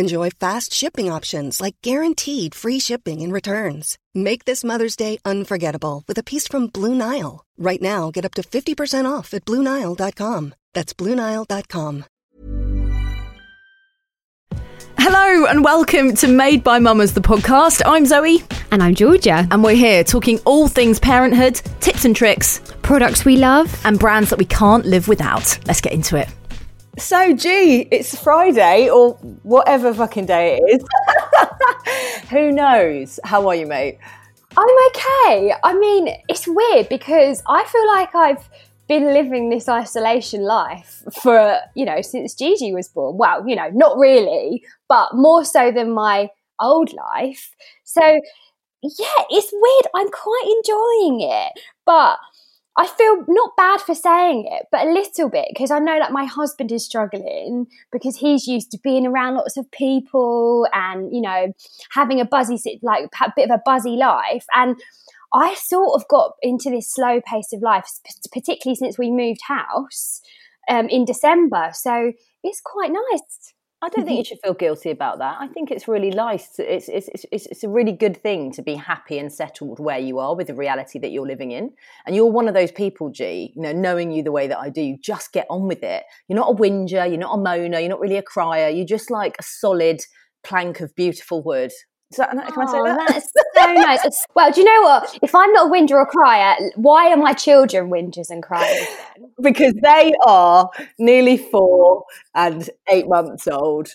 Enjoy fast shipping options like guaranteed free shipping and returns. Make this Mother's Day unforgettable with a piece from Blue Nile. Right now, get up to 50% off at BlueNile.com. That's BlueNile.com. Hello and welcome to Made by Mamas, the podcast. I'm Zoe. And I'm Georgia. And we're here talking all things parenthood, tips and tricks, products we love, and brands that we can't live without. Let's get into it. So, gee, it's Friday or whatever fucking day it is. Who knows? How are you, mate? I'm okay. I mean, it's weird because I feel like I've been living this isolation life for, you know, since Gigi was born. Well, you know, not really, but more so than my old life. So, yeah, it's weird. I'm quite enjoying it. But I feel not bad for saying it, but a little bit because I know that my husband is struggling because he's used to being around lots of people and you know having a buzzy like a bit of a buzzy life and I sort of got into this slow pace of life, particularly since we moved house um, in December. So it's quite nice. I don't think mm-hmm. you should feel guilty about that. I think it's really nice. It's, it's, it's, it's a really good thing to be happy and settled where you are with the reality that you're living in. And you're one of those people, G, you know, knowing you the way that I do, you just get on with it. You're not a whinger, you're not a moaner, you're not really a crier. You're just like a solid plank of beautiful wood that, can oh, I say that? That's so nice. Well, do you know what? If I'm not a whinger or crier, why are my children whingers and criers then? because they are nearly four and eight months old.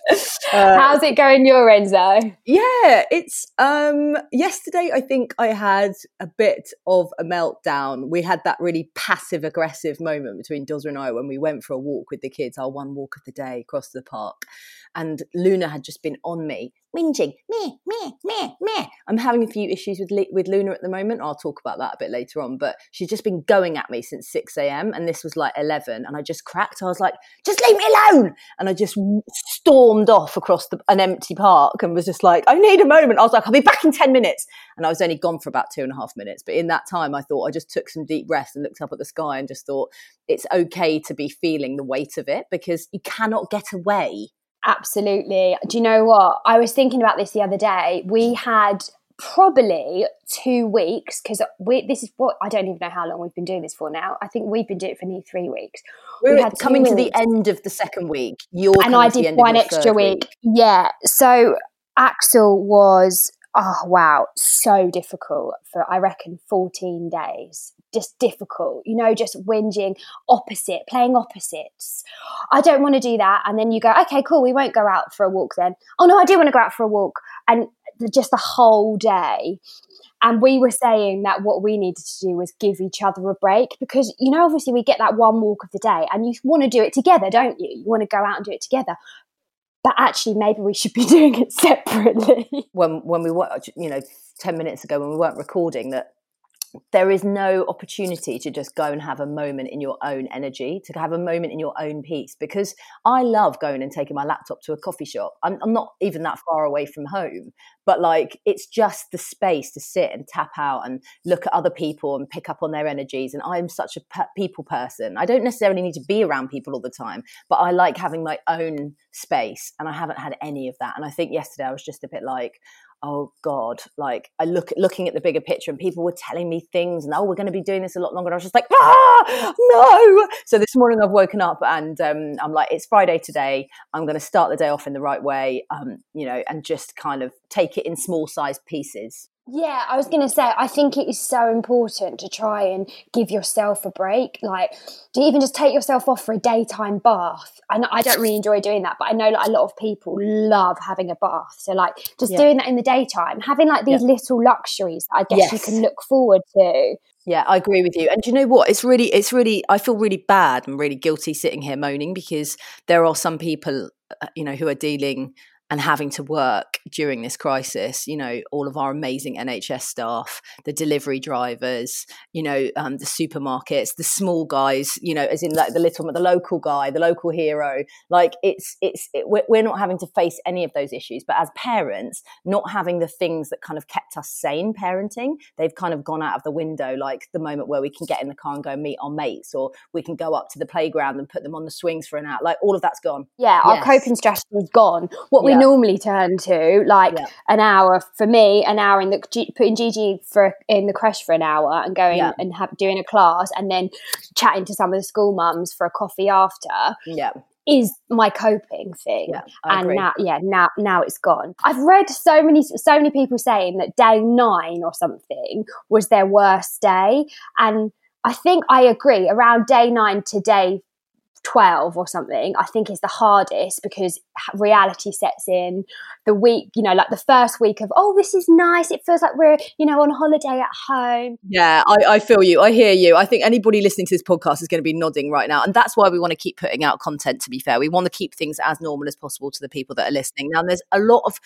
Uh, How's it going your end, though? Yeah, it's um yesterday I think I had a bit of a meltdown. We had that really passive aggressive moment between Dozza and I when we went for a walk with the kids, our one walk of the day across the park. And Luna had just been on me whinging, me, me, me, me. I'm having a few issues with with Luna at the moment. I'll talk about that a bit later on. But she's just been going at me since 6 a.m. and this was like 11, and I just cracked. I was like, just leave me alone, and I just stormed off across the, an empty park and was just like, I need a moment. I was like, I'll be back in 10 minutes, and I was only gone for about two and a half minutes. But in that time, I thought I just took some deep breaths and looked up at the sky and just thought it's okay to be feeling the weight of it because you cannot get away Absolutely. Do you know what? I was thinking about this the other day. We had probably two weeks because we this is what I don't even know how long we've been doing this for now. I think we've been doing it for nearly three weeks. We're we had coming to the end of the second week. You're and I did one extra week. week. Yeah. So Axel was oh wow, so difficult for I reckon 14 days just difficult, you know, just whinging, opposite, playing opposites. I don't want to do that. And then you go, okay, cool, we won't go out for a walk then. Oh no, I do want to go out for a walk. And just the whole day. And we were saying that what we needed to do was give each other a break because, you know, obviously we get that one walk of the day and you want to do it together, don't you? You want to go out and do it together but actually maybe we should be doing it separately when when we were you know 10 minutes ago when we weren't recording that there is no opportunity to just go and have a moment in your own energy, to have a moment in your own peace. Because I love going and taking my laptop to a coffee shop. I'm, I'm, not even that far away from home, but like it's just the space to sit and tap out and look at other people and pick up on their energies. And I'm such a pe- people person. I don't necessarily need to be around people all the time, but I like having my own space. And I haven't had any of that. And I think yesterday I was just a bit like, oh god like i look looking at the bigger picture and people were telling me things and oh we're going to be doing this a lot longer. And i was just like ah no! So this morning i've woken up and um, i'm like it's friday today. I'm going to start the day off in the right way um, you know and just kind of take it in small size pieces Yeah, I was going to say, I think it is so important to try and give yourself a break. Like, to even just take yourself off for a daytime bath. And I don't really enjoy doing that, but I know like a lot of people love having a bath. So, like, just yeah. doing that in the daytime, having like these yeah. little luxuries I guess yes. you can look forward to. Yeah, I agree with you. And you know what? It's really, it's really, I feel really bad and really guilty sitting here moaning because there are some people, uh, you know, who are dealing and having to work during this crisis, you know, all of our amazing NHS staff, the delivery drivers, you know, um, the supermarkets, the small guys, you know, as in like the little, the local guy, the local hero. Like it's, it's, it, we're not having to face any of those issues. But as parents, not having the things that kind of kept us sane parenting, they've kind of gone out of the window. Like the moment where we can get in the car and go and meet our mates, or we can go up to the playground and put them on the swings for an hour. Like all of that's gone. Yeah, our coping strategy is gone. What we normally turn to, like yeah. an hour for me, an hour in the putting Gigi for in the crash for an hour and going yeah. and have, doing a class, and then chatting to some of the school mums for a coffee after. Yeah is my coping thing yeah, and now yeah now now it's gone i've read so many so many people saying that day 9 or something was their worst day and i think i agree around day 9 to day 12 or something, I think is the hardest because reality sets in the week, you know, like the first week of, oh, this is nice. It feels like we're, you know, on holiday at home. Yeah, I, I feel you. I hear you. I think anybody listening to this podcast is going to be nodding right now. And that's why we want to keep putting out content, to be fair. We want to keep things as normal as possible to the people that are listening. Now, there's a lot of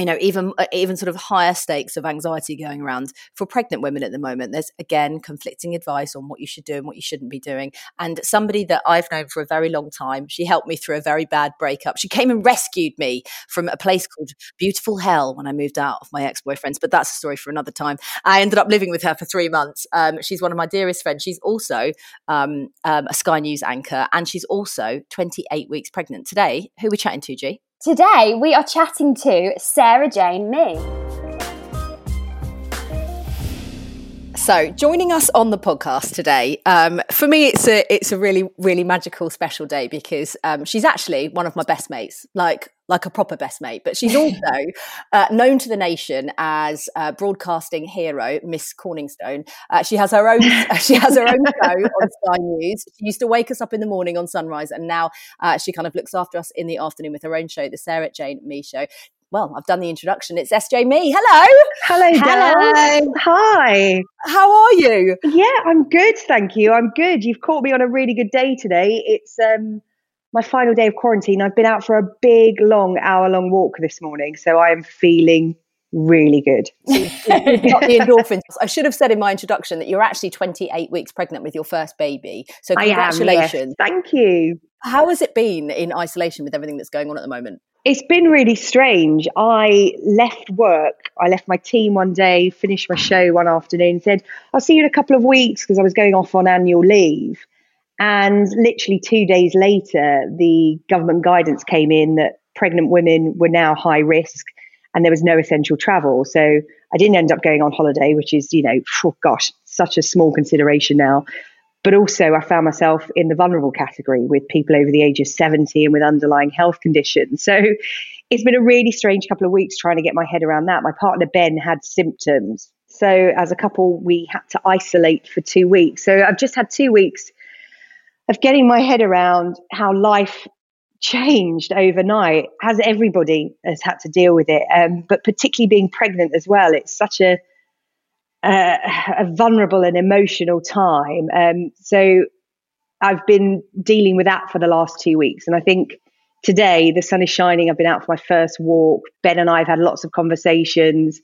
you know even uh, even sort of higher stakes of anxiety going around for pregnant women at the moment. There's again conflicting advice on what you should do and what you shouldn't be doing. And somebody that i've known for a very long time she helped me through a very bad breakup. She came and rescued me from a place called beautiful hell when i moved out of my ex-boyfriends but that's a story for another time. I ended up living with her for three months. Um, she's one of my dearest friends. She's also um, um, a sky news anchor and she's also 28 weeks pregnant today. Who are we chatting to g Today we are chatting to Sarah Jane Mee. So, joining us on the podcast today, um, for me, it's a it's a really really magical special day because um, she's actually one of my best mates, like like a proper best mate. But she's also uh, known to the nation as a broadcasting hero, Miss Corningstone. Uh, she has her own she has her own show on Sky News. She used to wake us up in the morning on Sunrise, and now uh, she kind of looks after us in the afternoon with her own show, the Sarah Jane Mee Show well, I've done the introduction. It's SJ Mee. Hello. Hello, Hello. Hi. How are you? Yeah, I'm good, thank you. I'm good. You've caught me on a really good day today. It's um my final day of quarantine. I've been out for a big, long, hour long walk this morning, so I am feeling really good. got the endorphins. I should have said in my introduction that you're actually 28 weeks pregnant with your first baby. So congratulations. Am, yes. Thank you. How has it been in isolation with everything that's going on at the moment? It's been really strange. I left work. I left my team one day, finished my show one afternoon, said, I'll see you in a couple of weeks because I was going off on annual leave. And literally two days later, the government guidance came in that pregnant women were now high risk and there was no essential travel. So I didn't end up going on holiday, which is, you know, oh gosh, such a small consideration now. But also, I found myself in the vulnerable category with people over the age of 70 and with underlying health conditions. So it's been a really strange couple of weeks trying to get my head around that. My partner, Ben, had symptoms. So as a couple, we had to isolate for two weeks. So I've just had two weeks of getting my head around how life changed overnight as everybody has had to deal with it um, but particularly being pregnant as well it's such a uh, a vulnerable and emotional time. Um, so I've been dealing with that for the last two weeks. And I think today the sun is shining. I've been out for my first walk. Ben and I have had lots of conversations.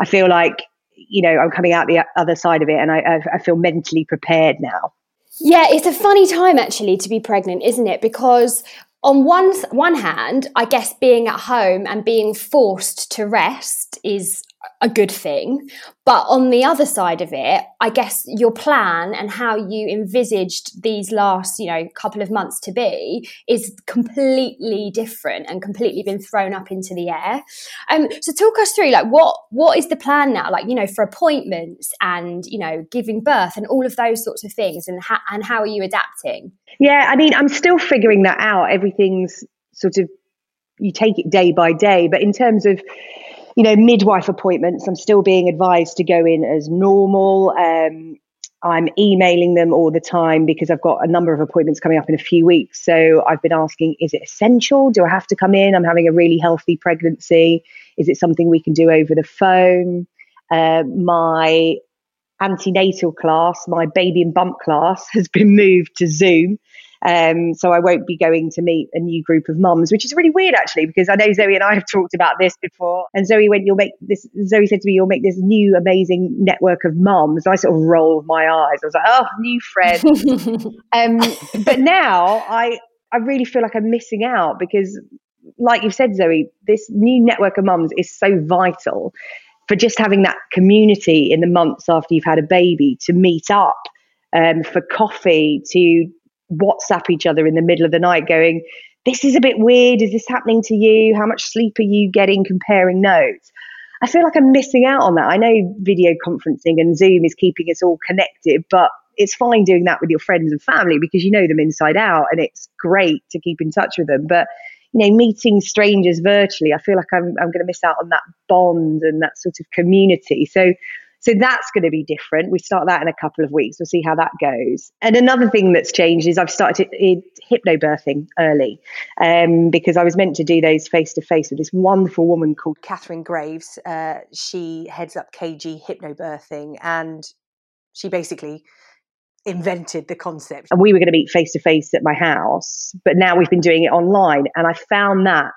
I feel like, you know, I'm coming out the other side of it and I, I feel mentally prepared now. Yeah, it's a funny time actually to be pregnant, isn't it? Because on one one hand, I guess being at home and being forced to rest is a good thing. But on the other side of it, I guess your plan and how you envisaged these last, you know, couple of months to be is completely different and completely been thrown up into the air. Um, so talk us through like what what is the plan now? Like, you know, for appointments and, you know, giving birth and all of those sorts of things and ha- and how are you adapting? Yeah, I mean, I'm still figuring that out. Everything's sort of you take it day by day, but in terms of you know, midwife appointments, I'm still being advised to go in as normal. Um, I'm emailing them all the time because I've got a number of appointments coming up in a few weeks. So I've been asking, is it essential? Do I have to come in? I'm having a really healthy pregnancy. Is it something we can do over the phone? Uh, my antenatal class, my baby and bump class, has been moved to Zoom. Um, so I won't be going to meet a new group of mums, which is really weird actually, because I know Zoe and I have talked about this before. And Zoe went, "You'll make this." Zoe said to me, "You'll make this new amazing network of mums." I sort of rolled my eyes. I was like, "Oh, new friend." um, but now I I really feel like I'm missing out because, like you've said, Zoe, this new network of mums is so vital for just having that community in the months after you've had a baby to meet up um, for coffee, to WhatsApp each other in the middle of the night going, This is a bit weird. Is this happening to you? How much sleep are you getting comparing notes? I feel like I'm missing out on that. I know video conferencing and Zoom is keeping us all connected, but it's fine doing that with your friends and family because you know them inside out and it's great to keep in touch with them. But you know, meeting strangers virtually, I feel like I'm I'm going to miss out on that bond and that sort of community. So so that's going to be different. We start that in a couple of weeks. We'll see how that goes. And another thing that's changed is I've started hypnobirthing early um, because I was meant to do those face to face with this wonderful woman called Katharine Graves. Uh, she heads up KG hypnobirthing and she basically invented the concept. And we were going to meet face to face at my house, but now we've been doing it online. And I found that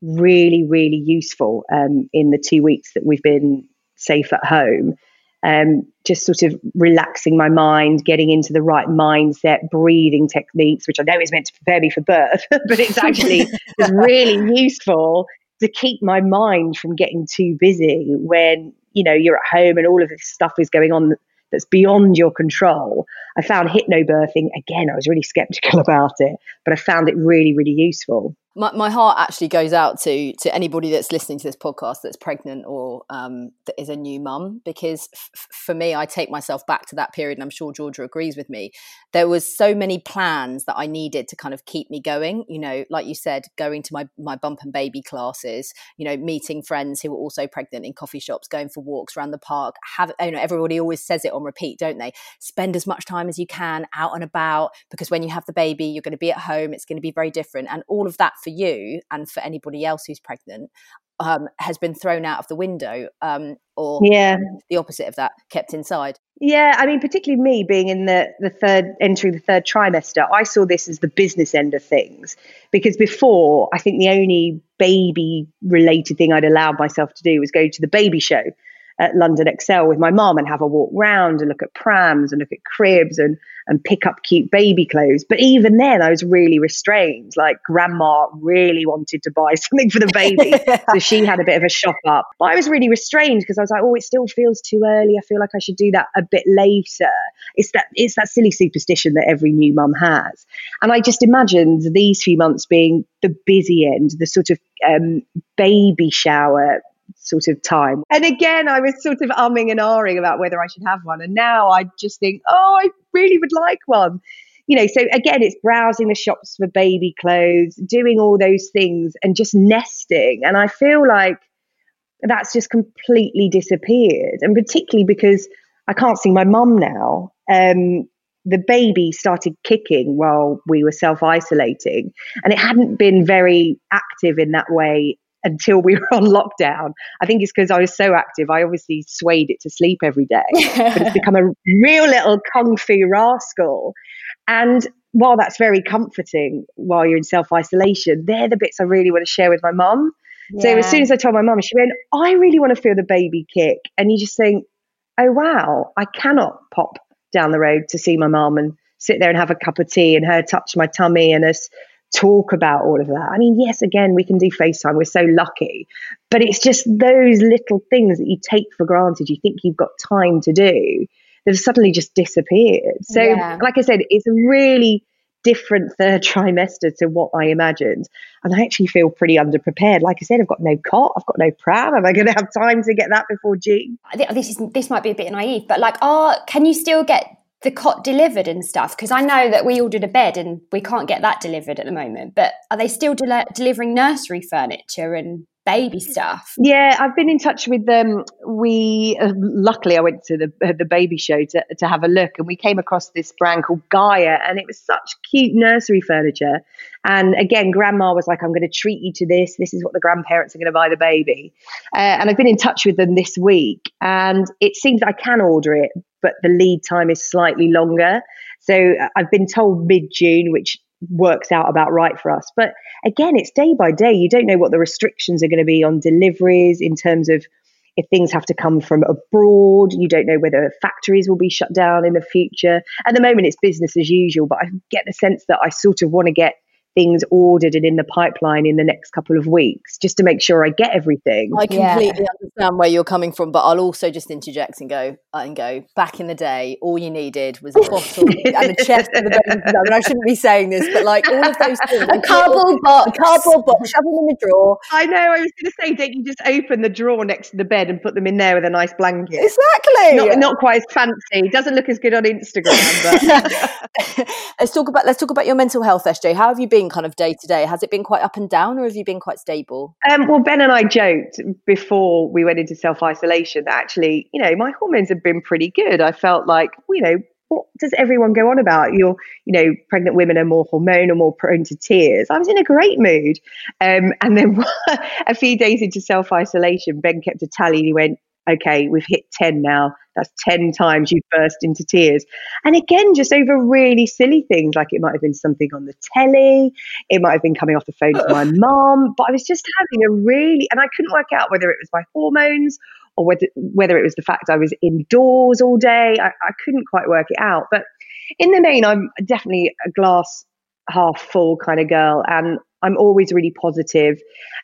really, really useful um, in the two weeks that we've been safe at home. Um, just sort of relaxing my mind, getting into the right mindset, breathing techniques, which I know is meant to prepare me for birth, but it's actually really useful to keep my mind from getting too busy when you know you're at home and all of this stuff is going on that's beyond your control. I found hypnobirthing again. I was really skeptical about it, but I found it really, really useful my, my heart actually goes out to to anybody that's listening to this podcast that's pregnant or um, that is a new mum because f- for me i take myself back to that period and i'm sure georgia agrees with me. There was so many plans that i needed to kind of keep me going you know like you said going to my my bump and baby classes you know meeting friends who were also pregnant in coffee shops going for walks around the park have you know everybody always says it on repeat don't they? Spend as much time as you can out and about because when you have the baby you're going to be at home it's going to be very different. And all of that for you and for anybody else who's pregnant um, has been thrown out of the window um, or yeah. the opposite of that kept inside? Yeah i mean particularly me being in the, the third entering the third trimester i saw this as the business end of things. Because before i think the only baby related thing i'd allowed myself to do was go to the baby show at London Excel with my mom and have a walk round and look at prams and look at cribs and and pick up cute baby clothes. But even then, I was really restrained. Like grandma really wanted to buy something for the baby, so she had a bit of a shop up. But I was really restrained because I was like, oh, it still feels too early. I feel like I should do that a bit later. It's that it's that silly superstition that every new mum has. And I just imagined these few months being the busy end, the sort of um, baby shower sort of time. And again, I was sort of umming and ahhing about whether I should have one. And now I just think, oh, I really would like one. You know, so again, it's browsing the shops for baby clothes, doing all those things and just nesting. And I feel like that's just completely disappeared. And particularly because I can't see my mum now. Um, the baby started kicking while we were self isolating, and it hadn't been very active in that way until we were on lockdown. I think it's because I was so active. I obviously swayed it to sleep every day, but it's become a real little kung fu rascal. And while that's very comforting while you're in self isolation, they're the bits I really want to share with my mum. Yeah. So as soon as I told my mum, she went, I really want to feel the baby kick. And you just think, oh, wow, I cannot pop down the road to see my mum and sit there and have a cup of tea and her touch my tummy and us talk about all of that. I mean, yes, again, we can do FaceTime. We're so lucky. But it's just those little things that you take for granted, you think you've got time to do, that have suddenly just disappeared. So, yeah. like I said, it's a really different third trimester to what I imagined. And I actually feel pretty underprepared. Like I said, I've got no cot, I've got no pram. Am I going to have time to get that before June? This is this might be a bit naive, but like, are can you still get the cot delivered and stuff? Because I know that we ordered a bed and we can't get that delivered at the moment. But are they still del- delivering nursery furniture and baby stuff. Yeah, I've been in touch with them. We uh, luckily I went to the uh, the baby show to to have a look, and we came across this brand called Gaia, and it was such cute nursery furniture. And again, Grandma was like, "I'm going to treat you to this. This is what the grandparents are going to buy the baby." Uh, and I've been in touch with them this week, and it seems I can order it, but the lead time is slightly longer. So uh, I've been told mid June, which works out about right for us. But again, it's day by day. You don't know what the restrictions are going to be on deliveries in terms of if things have to come from abroad. You don't know whether factories will be shut down in the future. At the moment, it's business as usual, but I get the sense that I sort of want to get things ordered and in the pipeline in the next couple of weeks just to make sure I get everything. I completely yeah. understand where you're coming from, but I'll also just interject and go uh, and go. Back in the day, all you needed was a bottle and a chest of the baby. I, mean, I shouldn't be saying this, but like all of those things, a cardboard box, a cardboard box, shove them in the drawer. I know. I was going to say, don't you just open the drawer next to the bed and put them in there with a nice blanket? Exactly. Not, not quite as fancy. Doesn't look as good on Instagram. But let's talk about let's talk about your mental health, SJ. How have you been? Kind of day to day? Has it been quite up and down, or have you been quite stable? Um, well, Ben and I joked before we went into self isolation that actually, you know, my hormones have been pretty good. I felt like, you know, what does everyone go on about? You're, you know, pregnant women are more hormonal, more prone to tears. I was in a great mood. Um, and then a few days into self isolation, Ben kept a tally. and He went, okay, we've hit 10 now. That's 10 times you burst into tears. And again, just over really silly things, like it might have been something on the telly, it might have been coming off the phone to my mom, but I was just having a really, and I couldn't work out whether it was my hormones or whether, whether it was the fact I was indoors all day. I, I couldn't quite work it out. But in the main, I'm definitely a glass half full kind of girl. And I'm always really positive.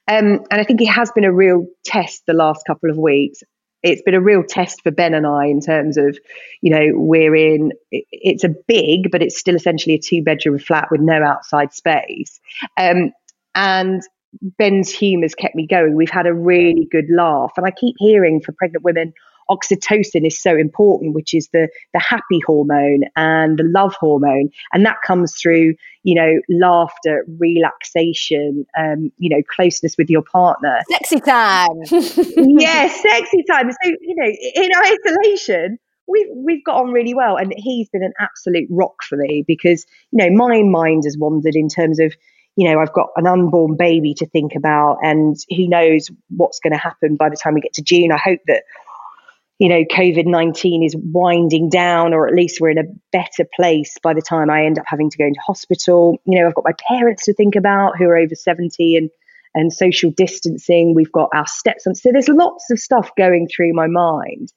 Um, and I think it has been a real test the last couple of weeks it's been a real test for Ben and I in terms of, you know, we're in, it's a big, but it's still essentially a two bedroom flat with no outside space. Um, and Ben's humour's kept me going. We've had a really good laugh. And I keep hearing for pregnant women, oxytocin is so important, which is the the happy hormone and the love hormone, and that comes through you know laughter, relaxation, um, you know closeness with your partner, sexy time. yeah, sexy time. So you know, in isolation. We've, we've got on really well, and he's been an absolute rock for me because you know my mind has wandered in terms of you know, I've got an unborn baby to think about, and who knows what's going to happen by the time we get to June. I hope that you know, COVID 19 is winding down, or at least we're in a better place by the time I end up having to go into hospital. You know, I've got my parents to think about who are over 70 and, and social distancing. We've got our steps, stepson. So there's lots of stuff going through my mind.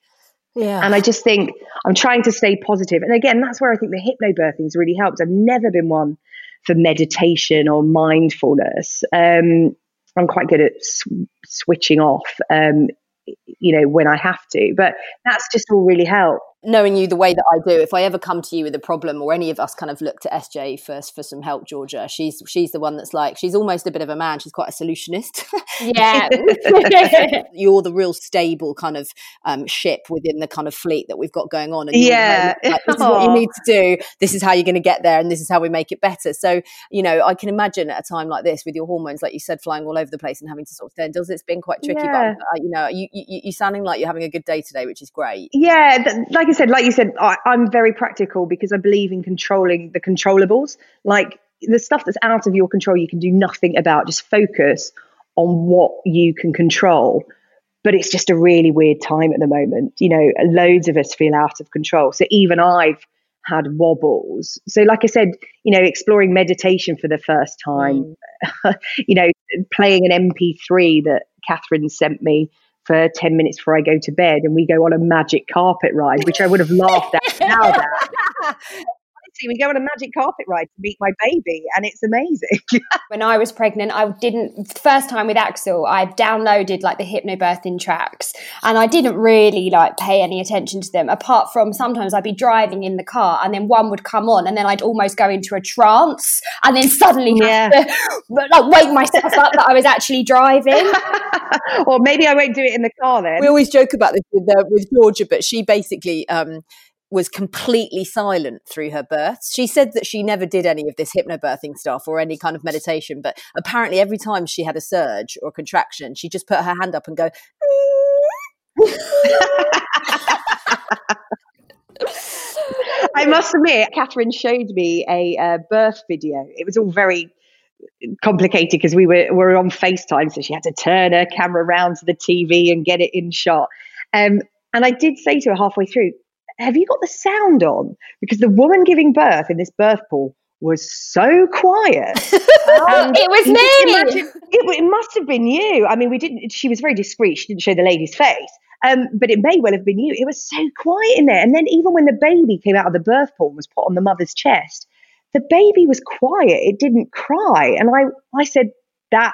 Yeah. And I just think I'm trying to stay positive. And again, that's where I think the hypnobirthing's really helped. I've never been one for meditation or mindfulness. Um, I'm quite good at sw- switching off. Um, you know, when I have to. But that's just all really helped knowing you the way that I do, if I ever come to you with a problem, or any of us kind of look to SJ first for some help, Georgia, she's she's the one that's like she's almost a bit of a man. She's quite a solutionist. Yeah, you're the real stable kind of um, ship within the kind of fleet that we've got going on. And yeah, like, this is what you need to do. This is how you're going to get there, and this is how we make it better. So you know, I can imagine at a time like this with your hormones, like you said, flying all over the place and having to sort of stay indoors. It's been quite tricky, yeah. but uh, you know, you, you you sounding like you're having a good day today, which is great. Yeah, th- like I said, like you said, I, I'm very practical because I believe in controlling the controllables. Like the stuff that's out of your control, you can do nothing about. Just focus on what you can control. But it's just a really weird time at the moment. You know, loads of us feel out of control. So even I've had wobbles. So, like I said, you know, exploring meditation for the first time, mm. you know, playing an MP3 that Katharine sent me for 10 minutes before I go to bed and we go on a magic carpet ride, which I would have laughed at now. Honestly, we go on a magic carpet ride to meet my baby and it's amazing. when I was pregnant, I didn't, first time with Axel, I downloaded like the hypnobirthing tracks and I didn't really like pay any attention to them apart from sometimes I'd be driving in the car and then one would come on and then I'd almost go into a trance and then suddenly yeah. to, like wake myself up that I was actually driving. or maybe I won't do it in the car then. We always joke about this with, uh, with Georgia, but she basically, um, was completely silent through her births. She said that she never did any of this hypnobirthing stuff or any kind of meditation, but apparently every time she had a surge or contraction, she just put her hand up and go. I must admit, Katharine showed me a uh, birth video. It was all very complicated because we were, were on FaceTime, so she had to turn her camera around to the TV and get it in shot. Um, and I did say to her halfway through, Have you got the sound on? Because the woman giving birth in this birth pool was so quiet. oh, it was me. Imagine, it, it, must have been you. I mean, we didn't. She was very discreet. She didn't show the lady's face, um, but it may well have been you. It was so quiet in there. And then even when the baby came out of the birth pool and was put on the mother's chest, the baby was quiet. It didn't cry. And I, I said that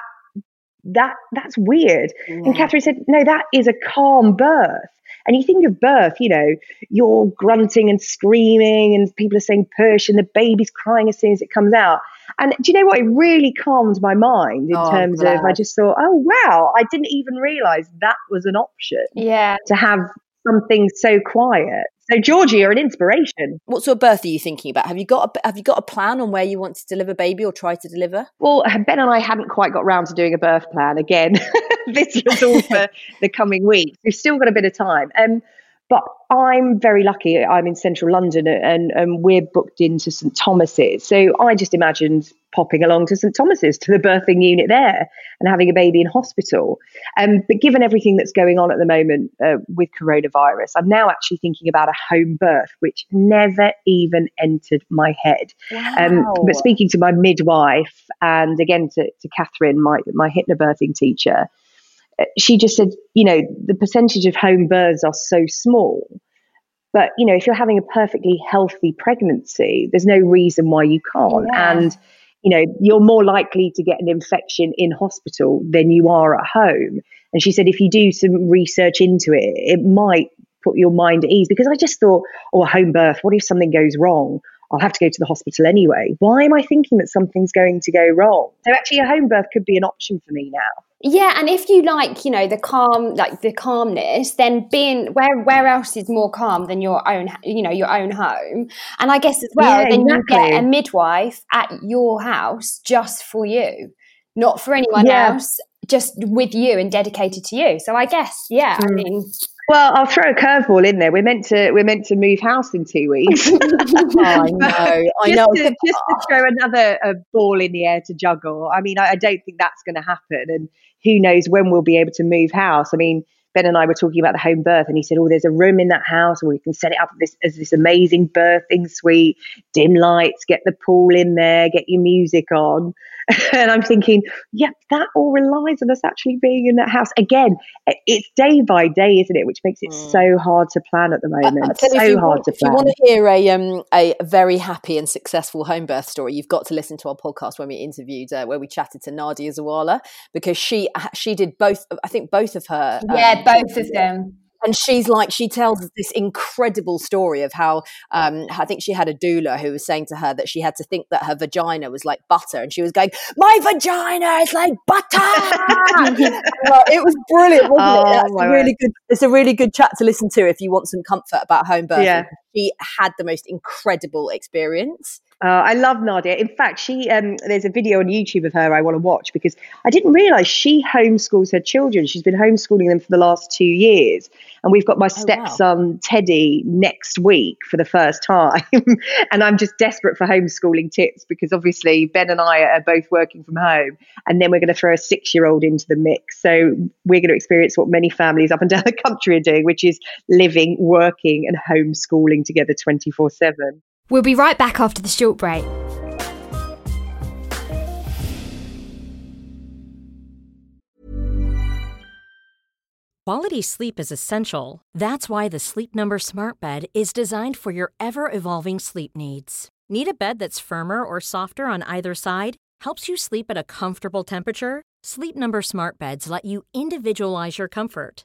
that that's weird. Yeah. And Katharine said, no, that is a calm birth. And you think of birth, you know, you're grunting and screaming, and people are saying push, and the baby's crying as soon as it comes out. And do you know what? It really calmed my mind in oh, terms of I just thought, oh wow, I didn't even realize that was an option. Yeah. To have something so quiet. So Georgie, you're an inspiration. What sort of birth are you thinking about? Have you got a, have you got a plan on where you want to deliver baby or try to deliver? Well, Ben and I hadn't quite got round to doing a birth plan. Again, this was all for the coming weeks. We've still got a bit of time. Um, but I'm very lucky. I'm in central London and, and we're booked into St Thomas's. So I just imagined popping along to St Thomas's to the birthing unit there and having a baby in hospital. Um, but given everything that's going on at the moment uh, with coronavirus, I'm now actually thinking about a home birth, which never even entered my head. Wow. Um, but speaking to my midwife and again to, to Katharine, my, my hypnobirthing teacher, she just said, you know, the percentage of home births are so small. But, you know, if you're having a perfectly healthy pregnancy, there's no reason why you can't. Yeah. And, you know, you're more likely to get an infection in hospital than you are at home. And she said, if you do some research into it, it might put your mind at ease because I just thought, oh, a home birth, what if something goes wrong? I'll have to go to the hospital anyway. Why am I thinking that something's going to go wrong? So actually, a home birth could be an option for me now. Yeah, and if you like, you know, the calm, like the calmness, then being where where else is more calm than your own, you know, your own home? And I guess as well, yeah, then exactly. you get a midwife at your house just for you, not for anyone yeah. else, just with you and dedicated to you. So I guess, yeah, mm. I mean, well, I'll throw a curveball in there. We're meant to we're meant to move house in two weeks. oh, I know, I know. To, just to throw another ball in the air to juggle. I mean, I, I don't think that's going to happen, and who knows when we'll be able to move house. I mean, Ben and I were talking about the home birth, and he said, "Oh, there's a room in that house, and we can set it up this, as this amazing birthing suite, dim lights, get the pool in there, get your music on." and I'm thinking, yep, that all relies on us actually being in that house. Again, it's day by day, isn't it? Which makes it mm. so hard to plan at the moment. so hard want, to plan. If you want to hear a um, a very happy and successful home birth story, you've got to listen to our podcast when we interviewed, uh, where we chatted to Nadia Sawalha because she she did both. I think both of her. Yeah, um, both of them and she's like she tells this incredible story of how um, I think she had a doula who was saying to her that she had to think that her vagina was like butter, and she was going, "My vagina is like butter." it was brilliant, wasn't oh, it? It's a really good. It's a really good chat to listen to if you want some comfort about home birth. Yeah. She had the most incredible experience. Uh, I love Nadia. In fact, she um, there's a video on YouTube of her I want to watch because I didn't realize she homeschools her children. She's been homeschooling them for the last two years, and we've got my stepson oh, wow. Teddy next week for the first time. and I'm just desperate for homeschooling tips because obviously Ben and I are both working from home, and then we're going to throw a six year old into the mix. So we're going to experience what many families up and down the country are doing, which is living, working, and homeschooling together 24 seven. We'll be right back after the short break. Quality sleep is essential. That's why the Sleep Number Smart Bed is designed for your ever evolving sleep needs. Need a bed that's firmer or softer on either side? Helps you sleep at a comfortable temperature? Sleep Number Smart Beds let you individualize your comfort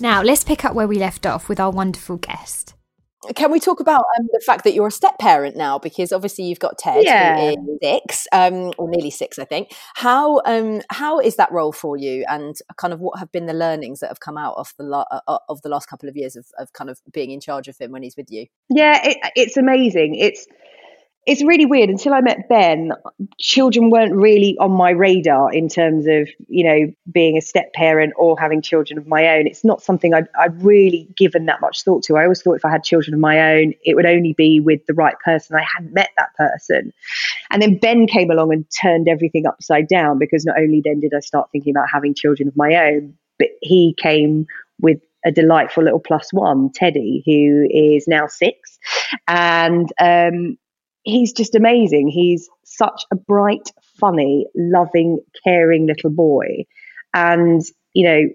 Now, let's pick up where we left off with our wonderful guest. Can we talk about um, the fact that you're a step parent now? Because obviously you've got Ted, Yeah. who is six, um, or nearly six, I think. How um, how is that role for you, and kind of what have been the learnings that have come out of the la- uh, of the last couple of years of, of kind of being in charge of him when he's with you? Yeah, it, it's amazing. It's it's really weird. Until I met Ben, children weren't really on my radar in terms of you know being a step parent or having children of my own. It's not something I'd, I'd really given that much thought to. I always thought if I had children of my own, it would only be with the right person. I hadn't met that person, and then Ben came along and turned everything upside down because not only then did I start thinking about having children of my own, but he came with a delightful little plus one, Teddy, who is now six, and um, he's just amazing. He's such a bright, funny, loving, caring little boy. And, you know,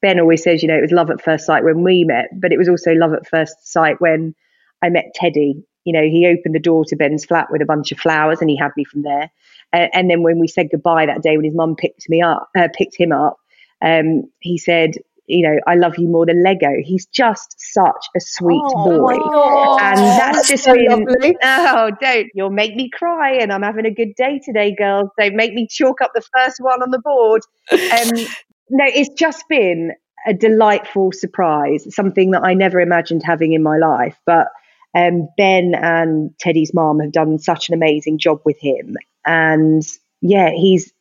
Ben always says, you know, it was love at first sight when we met, but it was also love at first sight when I met Teddy. You know, he opened the door to Ben's flat with a bunch of flowers and he had me from there. Uh, and then when we said goodbye that day when his mum picked me up, uh, picked him up, um, he said, you know, I love you more than Lego. He's just such a sweet boy. And that's just so been, lovely. oh, don't, you'll make me cry. And I'm having a good day today, girls. Don't make me chalk up the first one on the board. Um, no, it's just been a delightful surprise, something that I never imagined having in my life. But um, Ben and Teddy's mom have done such an amazing job with him. And yeah, he's,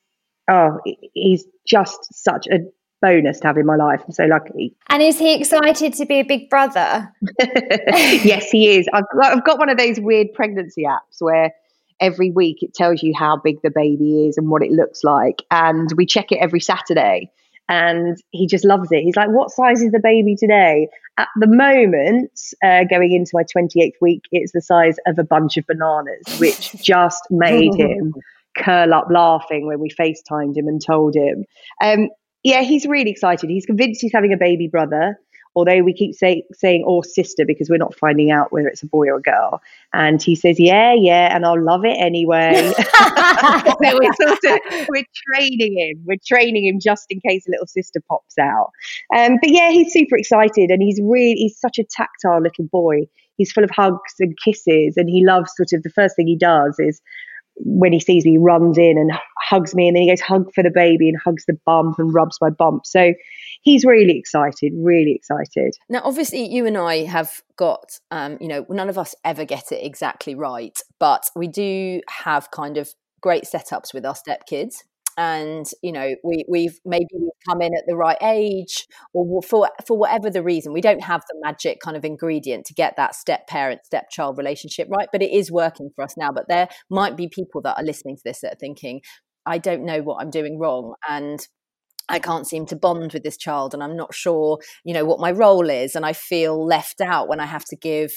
oh, he's just such a bonus to have in my life. I'm so lucky. And is he excited to be a big brother? yes, he is. I've got, I've got one of those weird pregnancy apps where every week it tells you how big the baby is and what it looks like. And we check it every Saturday. And he just loves it. He's like, What size is the baby today? At the moment, uh, going into my 28th week, it's the size of a bunch of bananas, which just made him curl up laughing when we FaceTimed him and told him. Um, yeah, he's really excited. He's convinced he's having a baby brother, although we keep say, saying or sister because we're not finding out whether it's a boy or a girl. And he says, yeah, yeah, and I'll love it anyway. so we're, sort of, we're training him. We're training him just in case a little sister pops out. Um, but yeah, he's super excited and he's really, he's such a tactile little boy. He's full of hugs and kisses and he loves sort of the first thing he does is when he sees me, he runs in and hugs me, and then he goes hug for the baby and hugs the bump and rubs my bump. So he's really excited, really excited. Now, obviously, you and I have got, um, you know, none of us ever get it exactly right, but we do have kind of great setups with our stepkids. And you know, we, we've maybe we've come in at the right age, or for for whatever the reason, we don't have the magic kind of ingredient to get that step parent step child relationship right. But it is working for us now. But there might be people that are listening to this that are thinking, I don't know what I'm doing wrong, and I can't seem to bond with this child and I'm not sure, you know, what my role is and I feel left out when I have to give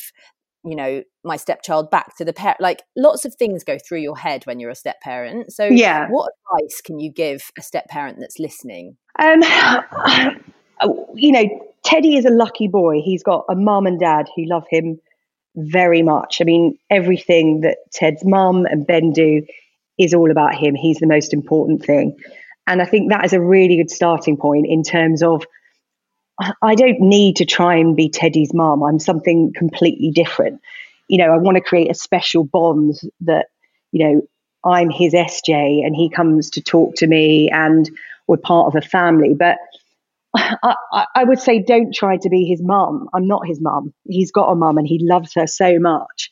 you know my stepchild back to the parent like lots of things go through your head when you're a step parent so Yeah. what advice can you give a step parent that's listening Um, you know, Teddy is a lucky boy. He's got a mum and dad who love him very much. I mean, everything that Ted's mum and Ben do is all about him. He's the most important thing. And I think that is a really good starting point in terms of I- don't need to try and be Teddy's mum. I'm something completely different. You know, I want to create a special bond that, you know, I'm his SJ and he comes to talk to me and we're part of a family. But I, I, would say don't try to be his mum. I'm not his mum. He's got a mum and he loves her so much.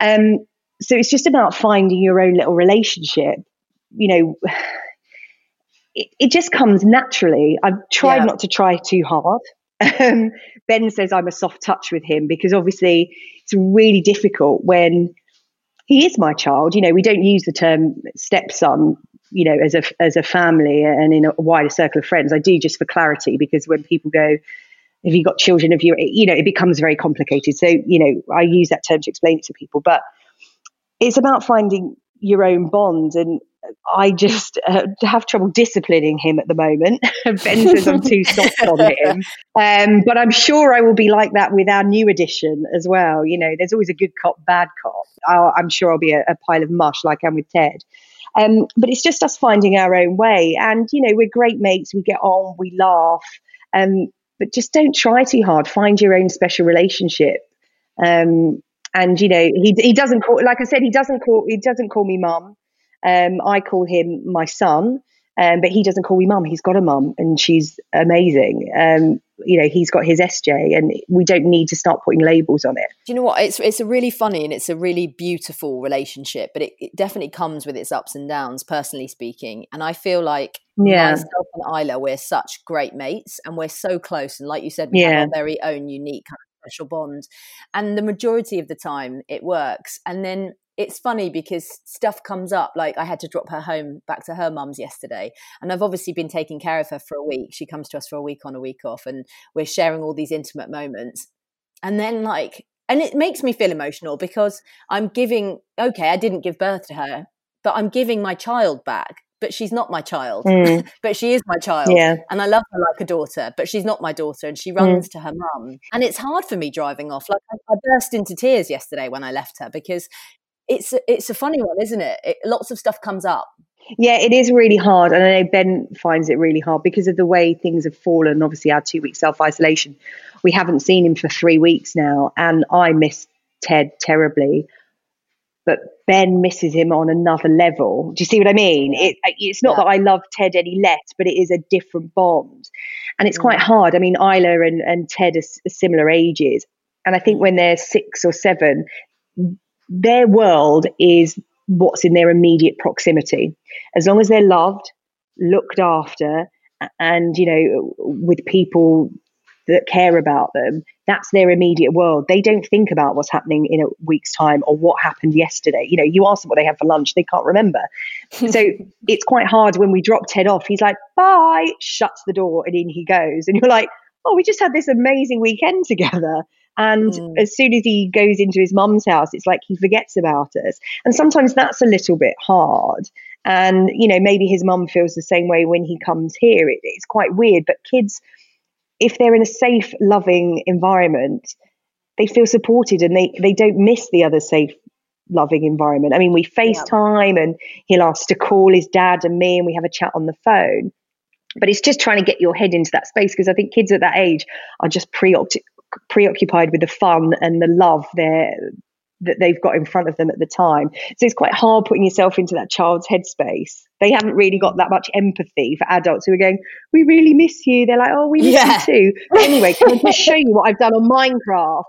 Um, so it's just about finding your own little relationship. You know, it, it just comes naturally. I've tried Yeah. not to try too hard. Um, ben says I'm a soft touch with him because obviously it's really difficult when he is my child. You know, we don't use the term stepson, you know, as a as a family and in a wider circle of friends. I do just for clarity because when people go, "Have you got children of your?" You know, it becomes very complicated. So you know, I use that term to explain it to people, but it's about finding your own bond and. I just uh, have trouble disciplining him at the moment. ben says I'm too soft on him. Um, but I'm sure I will be like that with our new edition as well. You know, there's always a good cop, bad cop. I'll, I'm sure I'll be a, a pile of mush like I'm with Ted. Um, but it's just us finding our own way. And, you know, we're great mates. We get on, we laugh. Um, but just don't try too hard. Find your own special relationship. Um, and, you know, he, he doesn't call, like I said, he doesn't call, he doesn't call me mum. Um, I call him my son. Um, but he doesn't call me mum. He's got a mum, and she's amazing. Um, you know, he's got his SJ, and we don't need to start putting labels on it. Do you know what? It's it's a really funny and it's a really beautiful relationship, but it, it definitely comes with its ups and downs, personally speaking. And I feel like Yeah. myself and Isla, we're such great mates, and we're so close. And like you said, we Yeah. have our very own unique kind of special bond. And the majority of the time, it works. And then it's funny because stuff comes up. Like I had to drop her home back to her mum's yesterday, and I've obviously been taking care of her for a week. She comes to us for a week on, a week off, and we're sharing all these intimate moments. And then, like, and it makes me feel emotional because I'm giving. Okay, I didn't give birth to her, but I'm giving my child back. But she's not my child. Mm. but she is my child, Yeah. and I love her like a daughter. But she's not my daughter, and she runs to her mum. And it's hard for me driving off. Like I, I burst into tears yesterday when I left her because it's a- it's a funny one, isn't it? it? Lots of stuff comes up. Yeah, it is really hard. And I know Ben finds it really hard because of the way things have fallen. Obviously, our two week self isolation. We haven't seen him for three weeks now. And I miss Ted terribly. But Ben misses him on another level. Do you see what I mean? It, it's not Yeah. that I love Ted any less, but it is a different bond. And it's Mm. quite hard. I mean, Isla and, and Ted are, s- similar ages. And I think when they're six or seven, their world is what's in their immediate proximity. As long as they're loved, looked after, and you know, with people that care about them, that's their immediate world. They don't think about what's happening in a week's time or what happened yesterday. You know, you ask them what they had for lunch, they can't remember. so it's quite hard when we drop Ted off. He's like, bye, shuts the door, and in he goes. And you're like, oh, we just had this amazing weekend together. And Mm. as soon as he goes into his mum's house, it's like he forgets about us. And sometimes that's a little bit hard. And, you know, maybe his mum feels the same way when he comes here. It, it's quite weird. But kids, if they're in a safe, loving environment, they feel supported and they, they don't miss the other safe, loving environment. I mean, we FaceTime and he'll ask to call his dad and me and we have a chat on the phone. But it's just trying to get your head into that space because I think kids at that age are just preoccupied preoccupied with the fun and the love they're that they've got in front of them at the time. So it's quite hard putting yourself into that child's headspace. They haven't really got that much empathy for adults who are going, "We really miss you." They're like, "Oh, we miss Yeah. you too." But anyway, can I just show you what I've done on Minecraft?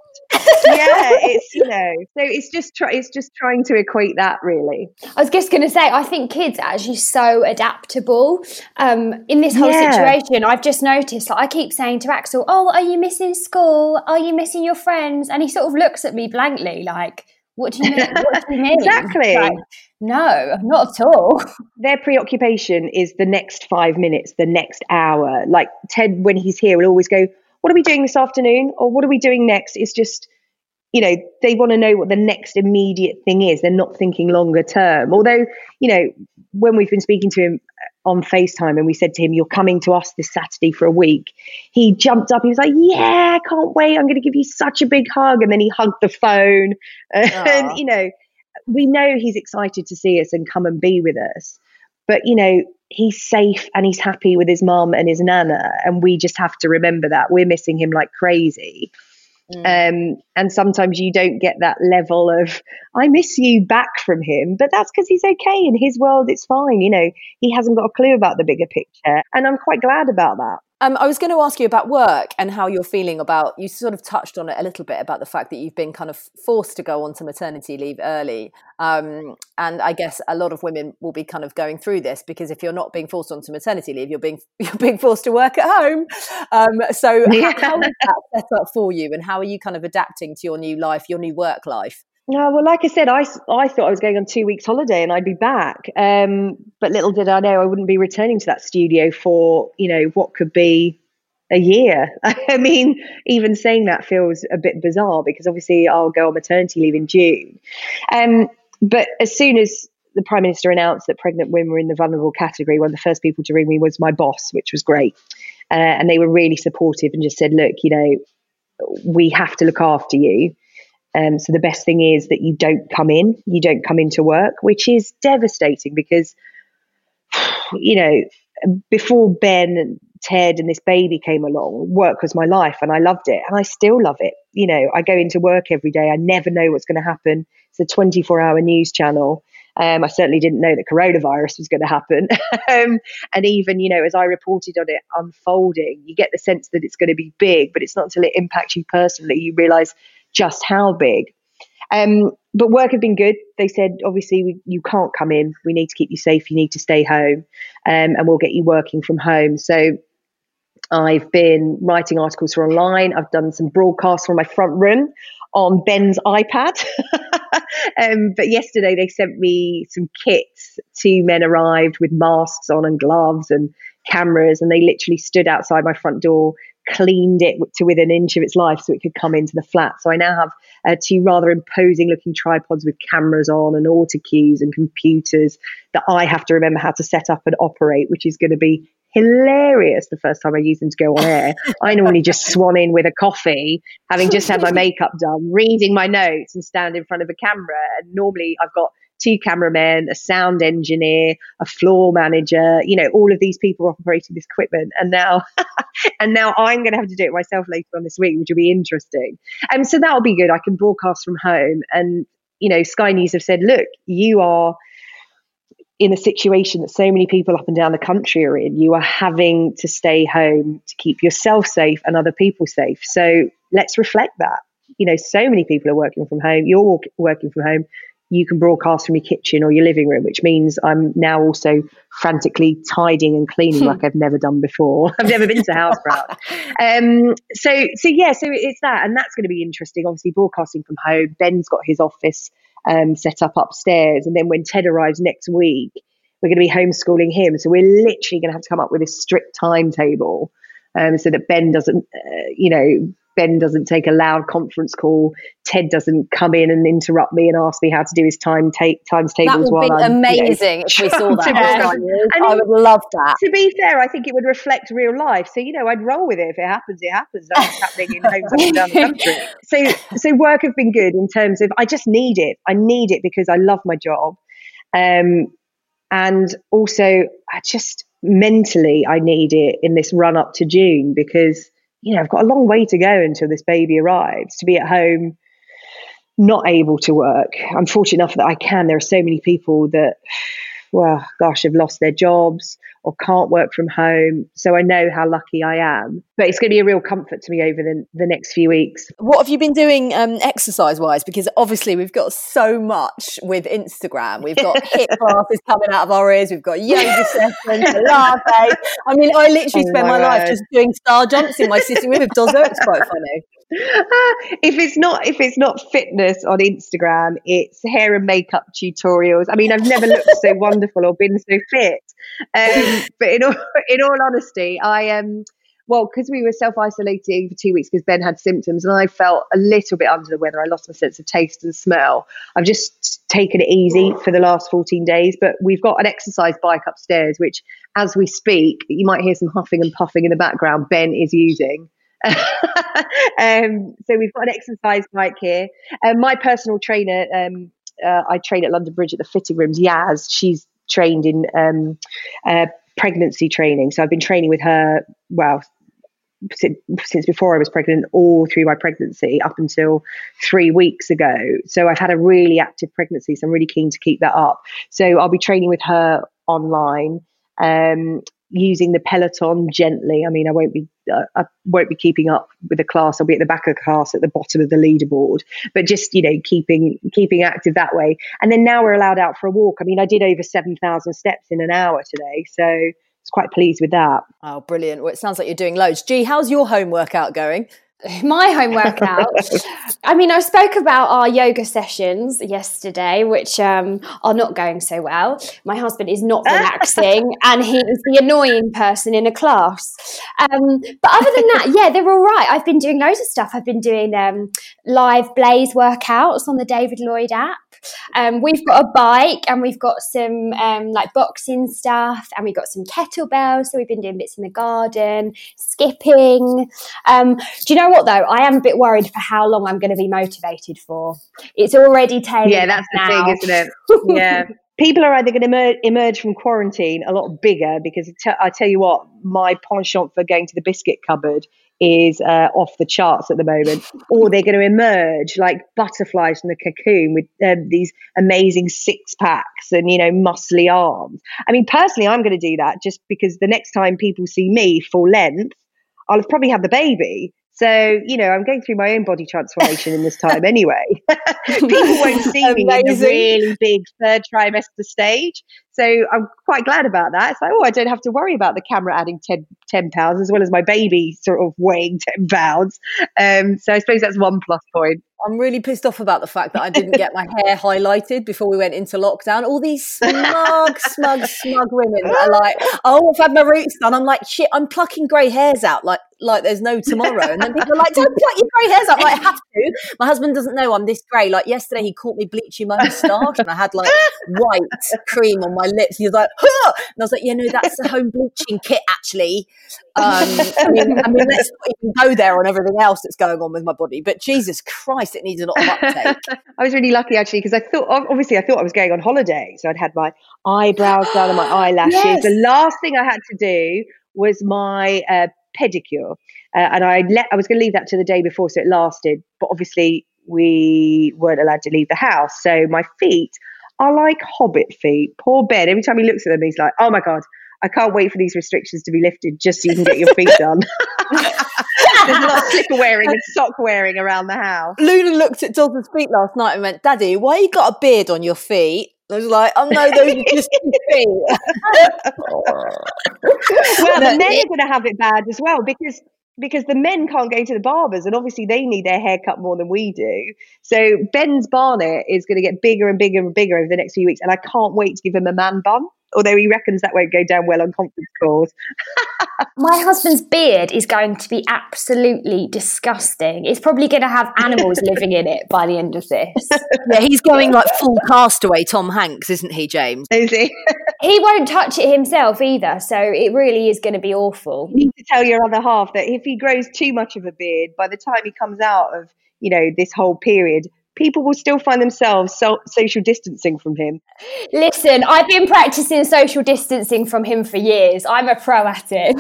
yeah, it's you know, so it's just try, it's just trying to equate that really. I was just going to say, I think kids are actually so adaptable. Um, in this whole Yeah. situation, I've just noticed, like, I keep saying to Axel, Oh, are you missing school? Are you missing your friends? And he sort of looks at me blankly, like, What do you mean? What do you mean? Exactly. Like, no, not at all. their preoccupation is the next five minutes, the next hour. Like Ted, when he's here, will always go, What are we doing this afternoon? Or what are we doing next? It's just, you know, they want to know what the next immediate thing is. They're not thinking longer term. Although, you know, when we've been speaking to him on FaceTime and we said to him, You're coming to us this Saturday for a week, he jumped up. He was like, Yeah, I can't wait. I'm going to give you such a big hug. And then he hugged the phone. And, you know, we know he's excited to see us and come and be with us. But, you know, he's safe and he's happy with his mum and his nana. And we just have to remember that. We're missing him like crazy. Um, and sometimes you don't get that level of, I miss you back from him. But that's because he's okay. In his world, it's fine. You know, he hasn't got a clue about the bigger picture. And I'm quite glad about that. Um, I was going to ask you about work and how you're feeling about. You sort of touched on it a little bit about the fact that you've been kind of forced to go onto maternity leave early, um, and I guess a lot of women will be kind of going through this because if you're not being forced onto maternity leave, you're being you're being forced to work at home. Um, so yeah. how, how is that set up for you, and how are you kind of adapting to your new life, your new work life? No, well, like I said, I, I thought I was going on two weeks holiday and I'd be back. Um, but little did I know I wouldn't be returning to that studio for, you know, what could be a year. I mean, even saying that feels a bit bizarre because obviously I'll go on maternity leave in June. Um, but as soon as the Prime Minister announced that pregnant women were in the vulnerable category, one of the first people to ring me was my boss, which was great. Uh, and they were really supportive and just said, look, you know, we have to look after you. Um, so the best thing is that you don't come in, you don't come into work, which is devastating because, you know, before Ben and Ted and this baby came along, work was my life and I loved it and I still love it. You know, I go into work every day. I never know what's going to happen. It's a 24 hour news channel. Um, I certainly didn't know that coronavirus was going to happen. um, and even, you know, as I reported on it unfolding, you get the sense that it's going to be big, but it's not until it impacts you personally you realize just how big. Um, but work have been good. They said, obviously, we, you can't come in. We need to keep you safe. You need to stay home, um, and we'll get you working from home. So I've been writing articles for online. I've done some broadcasts from my front room on Ben's iPad. um, but yesterday they sent me some kits. Two men arrived with masks on and gloves and cameras, and they literally stood outside my front door cleaned it to within an inch of its life so it could come into the flat. So I now have uh, two rather imposing looking tripods with cameras on and auto cues and computers that I have to remember how to set up and operate, which is going to be hilarious the first time I use them to go on air. I normally just swan in with a coffee, having just had my makeup done, reading my notes and stand in front of a camera. And normally I've got two cameramen, a sound engineer, a floor manager, you know, all of these people operating this equipment. And now, and now I'm going to have to do it myself later on this week, which will be interesting. And um, so that'll be good. I can broadcast from home. And, you know, Sky News have said, look, you are in a situation that so many people up and down the country are in. You are having to stay home to keep yourself safe and other people safe. So let's reflect that. You know, so many people are working from home. You're working from home you can broadcast from your kitchen or your living room, which means I'm now also frantically tidying and cleaning like I've never done before. I've never been to Houseproud. Um, so, so yeah, so it's that, and that's going to be interesting. Obviously, broadcasting from home. Ben's got his office um, set up upstairs, and then when Ted arrives next week, we're going to be homeschooling him. So we're literally going to have to come up with a strict timetable. Um, so that Ben doesn't, uh, you know, Ben doesn't take a loud conference call. Ted doesn't come in and interrupt me and ask me how to do his time take times tables. That would be I'm, amazing you know, if we saw that. I, I would love that. To be fair, I think it would reflect real life. So you know, I'd roll with it. If it happens, it happens. That's happening in homes up and down the country. So so work have been good in terms of I just need it. I need it because I love my job, um, and also I just mentally I need it in this run up to June because you know, I've got a long way to go until this baby arrives to be at home, not able to work. I'm fortunate enough that I can. There are so many people that, well, gosh, have lost their jobs or can't work from home. So I know how lucky I am. But it's going to be a real comfort to me over the, the next few weeks. What have you been doing um, exercise wise? Because obviously we've got so much with Instagram. We've got HIIT classes coming out of our ears. We've got yoga sessions, Pilates. I mean, I literally oh spend my, my life just doing star jumps in my sitting room with Dozo. It's quite funny. If it's not if it's not fitness on Instagram, it's hair and makeup tutorials. I mean, I've never looked so wonderful or been so fit. Um, but in all, in all honesty, I am. Um, well, because we were self isolating for two weeks because Ben had symptoms and I felt a little bit under the weather. I lost my sense of taste and smell. I've just taken it easy for the last 14 days, but we've got an exercise bike upstairs, which as we speak, you might hear some huffing and puffing in the background. Ben is using. um, so we've got an exercise bike here. Um, my personal trainer, um, uh, I train at London Bridge at the fitting rooms. Yaz, she's trained in um, uh, pregnancy training. So I've been training with her, well, since, since before I was pregnant, all through my pregnancy up until three weeks ago. So I've had a really active pregnancy. So I'm really keen to keep that up. So I'll be training with her online. Um, using the peloton gently. I mean, I won't be uh, I won't be keeping up with the class. I'll be at the back of the class at the bottom of the leaderboard, but just you know keeping keeping active that way. And then now we're allowed out for a walk. I mean, I did over seven thousand steps in an hour today, so I was quite pleased with that. Oh, brilliant! Well, it sounds like you're doing loads. Gee, how's your home workout going? My home workout. I mean, I spoke about our yoga sessions yesterday, which um, are not going so well. My husband is not relaxing, and he is the annoying person in a class. Um, but other than that, yeah, they're all right. I've been doing loads of stuff. I've been doing um, live Blaze workouts on the David Lloyd app. Um, we've got a bike and we've got some um, like boxing stuff and we've got some kettlebells. So we've been doing bits in the garden, skipping. Um, do you know what though? I am a bit worried for how long I'm going to be motivated for. It's already tailing. Yeah, that's the thing, isn't it? Yeah. People are either going to emerge, emerge from quarantine a lot bigger because t- I tell you what, my penchant for going to the biscuit cupboard is uh, off the charts at the moment, or they're going to emerge like butterflies from the cocoon with um, these amazing six packs and you know muscly arms. I mean, personally, I'm going to do that just because the next time people see me full length, I'll probably have the baby. So, you know, I'm going through my own body transformation in this time anyway. People won't see me in a really big third trimester stage. So I'm quite glad about that. It's like, oh, I don't have to worry about the camera adding 10, 10 pounds as well as my baby sort of weighing 10 pounds. Um, so I suppose that's one plus point. I'm really pissed off about the fact that I didn't get my hair highlighted before we went into lockdown. All these smug, smug, smug women are like, "Oh, I've had my roots done." I'm like, "Shit, I'm plucking grey hairs out like like there's no tomorrow." And then people are like, "Don't pluck your grey hairs out." Like, I have to. My husband doesn't know I'm this grey. Like yesterday, he caught me bleaching my moustache, and I had like white cream on my lips. He was like, huh! and I was like, "Yeah, no, that's the home bleaching kit, actually." Um, I mean, I mean, let's not even go there on everything else that's going on with my body. But Jesus Christ, it needs a lot of uptake. I was really lucky actually because I thought, obviously, I thought I was going on holiday, so I'd had my eyebrows done and my eyelashes. Yes. The last thing I had to do was my uh, pedicure, uh, and I let I was going to leave that to the day before, so it lasted. But obviously, we weren't allowed to leave the house, so my feet are like hobbit feet. Poor Ben. Every time he looks at them, he's like, "Oh my god." I can't wait for these restrictions to be lifted just so you can get your feet done. There's a lot of slipper wearing and sock wearing around the house. Luna looked at Dawson's feet last night and went, "Daddy, why you got a beard on your feet?" I was like, "Oh no, those are just feet." well, the men are going to have it bad as well because because the men can't go to the barbers and obviously they need their hair cut more than we do. So Ben's barnet is going to get bigger and bigger and bigger over the next few weeks, and I can't wait to give him a man bun. Although he reckons that won't go down well on conference calls. My husband's beard is going to be absolutely disgusting. It's probably going to have animals living in it by the end of this. yeah, he's going like full castaway Tom Hanks, isn't he, James? Is he? He won't touch it himself either, so it really is going to be awful. You need to tell your other half that if he grows too much of a beard, by the time he comes out of you know this whole period, people will still find themselves so- social distancing from him. Listen, I've been practicing social distancing from him for years. I'm a pro at it.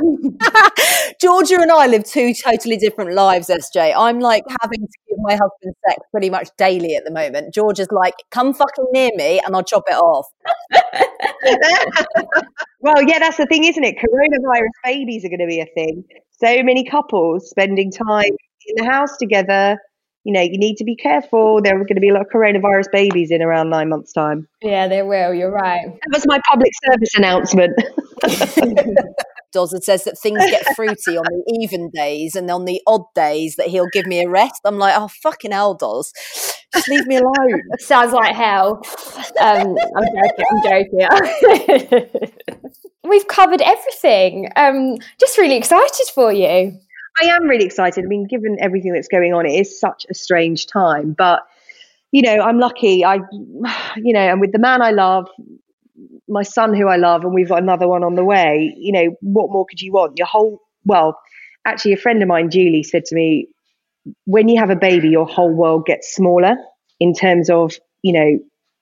Georgia and I live two totally different lives, SJ. I'm like having to give my husband sex pretty much daily at the moment. Georgia's like, come fucking near me and I'll chop it off. well, yeah, that's the thing, isn't it? Coronavirus babies are going to be a thing. So many couples spending time in the house together. You know, you need to be careful. There are going to be a lot of coronavirus babies in around nine months' time. yeah, there will. You're right. That was my public service announcement. Dozzard says that things get fruity on the even days and on the odd days that he'll give me a rest. I'm like, oh, fucking hell, Doz. Just leave me alone. Sounds like hell. Um, I'm joking. I'm joking. We've covered everything. Um, just really excited for you. I am really excited. I mean, given everything that's going on, it is such a strange time. But you know, I'm lucky. I, you know, and with the man I love, my son who I love, and we've got another one on the way. You know, what more could you want? Your whole well, actually, a friend of mine, Julie, said to me, when you have a baby, your whole world gets smaller in terms of you know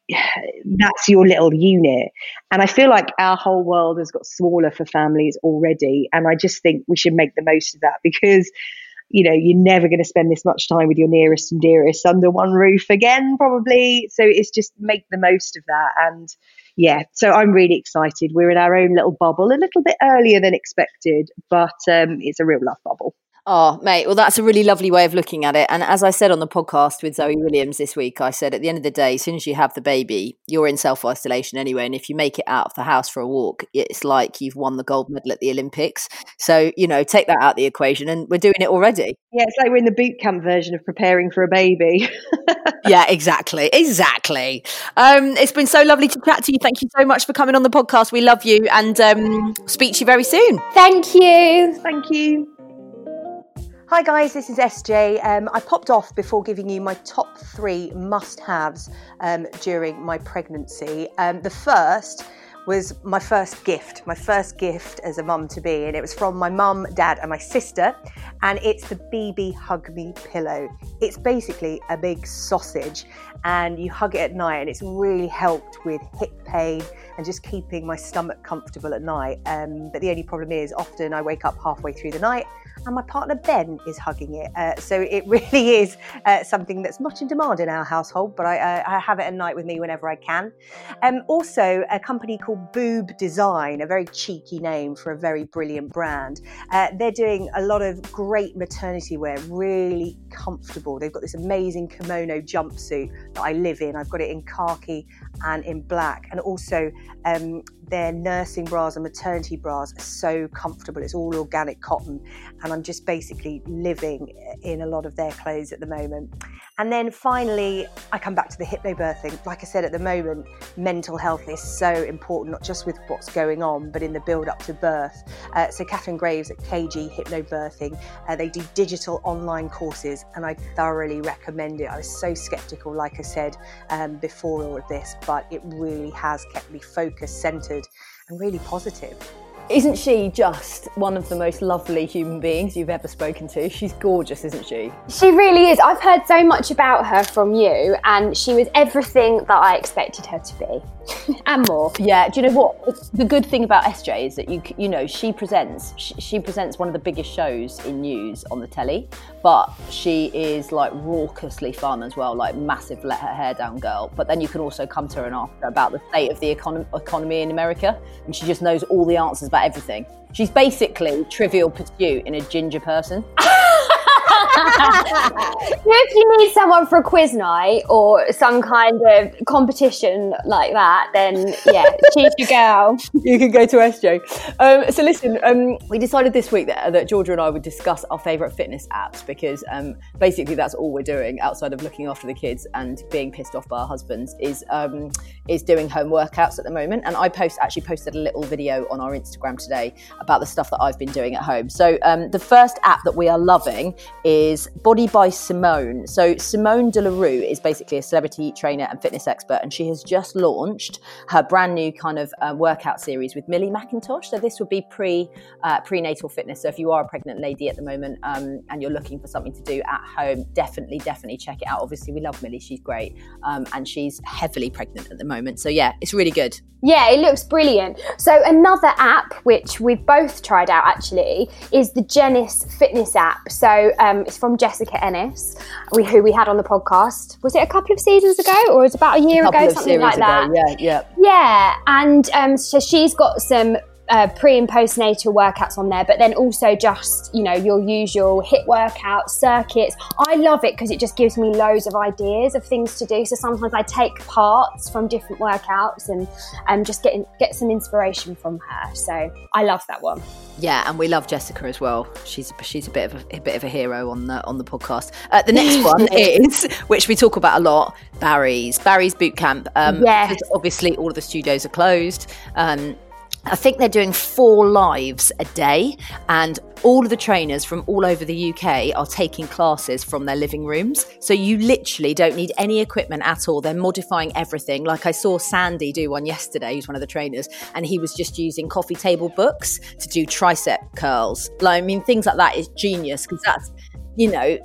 that's your little unit. And I feel like our whole world has got smaller for families already. And I just think we should make the most of that because, you know, you're never going to spend this much time with your nearest and dearest under one roof again, probably. So it's just make the most of that. And, yeah, so I'm really excited. We're in our own little bubble, a little bit earlier than expected, but um, it's a real love bubble. Oh, mate. Well, that's a really lovely way of looking at it. And as I said on the podcast with Zoe Williams this week, I said at the end of the day, as soon as you have the baby, you're in self isolation anyway. And if you make it out of the house for a walk, it's like you've won the gold medal at the Olympics. So, you know, take that out of the equation. And we're doing it already. Yeah, it's like we're in the boot camp version of preparing for a baby. yeah, exactly. Exactly. Um, it's been so lovely to chat to you. Thank you so much for coming on the podcast. We love you and um, speak to you very soon. Thank you. Thank you. Hi guys, this is SJ. Um, I popped off before giving you my top three must-haves um, during my pregnancy. Um, the first was my first gift, my first gift as a mum to be, and it was from my mum, dad, and my sister, and it's the BB Hug Me pillow. It's basically a big sausage, and you hug it at night, and it's really helped with hip pain and just keeping my stomach comfortable at night. Um, but the only problem is, often I wake up halfway through the night and my partner Ben is hugging it. Uh, so it really is uh, something that's much in demand in our household, but I, uh, I, have it at night with me whenever I can. Um, also, a company called Boob Design, a very cheeky name for a very brilliant brand. Uh, they're doing a lot of great maternity wear, really comfortable. They've got this amazing kimono jumpsuit that I live in. I've got it in khaki and in black, and also um, their nursing bras and maternity bras are so comfortable. It's all organic cotton, and I'm just basically living in a lot of their clothes at the moment. And then finally, I come back to the hypnobirthing. Like I said, at the moment, mental health is so important, not just with what's going on, but in the build up to birth. Uh, so, Katharine Graves at KG Hypnobirthing, uh, they do digital online courses, and I thoroughly recommend it. I was so skeptical, like I said um, before all of this, but it really has kept me focused, centered, and really positive. Isn't she just one of the most lovely human beings you've ever spoken to? She's gorgeous, isn't she? She really is. I've heard so much about her from you, and she was everything that I expected her to be, and more. Yeah. Do you know what? The good thing about SJ is that you you know she presents she, she presents one of the biggest shows in news on the telly, but she is like raucously fun as well, like massive let her hair down girl. But then you can also come to her and ask her about the state of the econ- economy in America, and she just knows all the answers about everything. She's basically Trivial Pursuit in a ginger person. if you need someone for a quiz night or some kind of competition like that, then yeah, she's your girl. You can go to SJ. Um, so listen, um, we decided this week that, that Georgia and I would discuss our favourite fitness apps because um, basically that's all we're doing outside of looking after the kids and being pissed off by our husbands is um, is doing home workouts at the moment. And I post actually posted a little video on our Instagram today about the stuff that I've been doing at home. So um, the first app that we are loving is Body by Simone. So Simone de la Rue is basically a celebrity trainer and fitness expert, and she has just launched her brand new kind of uh, workout series with Millie Mackintosh. So this would be pre uh, prenatal fitness. So if you are a pregnant lady at the moment um, and you're looking for something to do at home, definitely, definitely check it out. Obviously, we love Millie; she's great, um, and she's heavily pregnant at the moment. So yeah, it's really good. Yeah, it looks brilliant. So another app which we've both tried out actually is the Jennis Fitness app. So um, it's from Jessica Ennis, we, who we had on the podcast. Was it a couple of seasons ago, or it was about a year a ago, something like ago. that? Yeah, yeah, yeah. And um, so she's got some uh, pre and postnatal workouts on there, but then also just, you know, your usual HIIT workout circuits. I love it because it just gives me loads of ideas of things to do. So sometimes I take parts from different workouts and um, just get, in, get some inspiration from her. So I love that one. Yeah, and we love Jessica as well. She's she's a bit of a, a bit of a hero on the on the podcast. Uh, the next one is, which we talk about a lot, Barry's Barry's Boot Camp. Um, yes. Obviously, all of the studios are closed. Um, I think they're doing four lives a day, and all of the trainers from all over the UK are taking classes from their living rooms. So you literally don't need any equipment at all. They're modifying everything. Like I saw Sandy do one yesterday, who's one of the trainers, and he was just using coffee table books to do tricep curls. Like, I mean, things like that is genius because that's you know,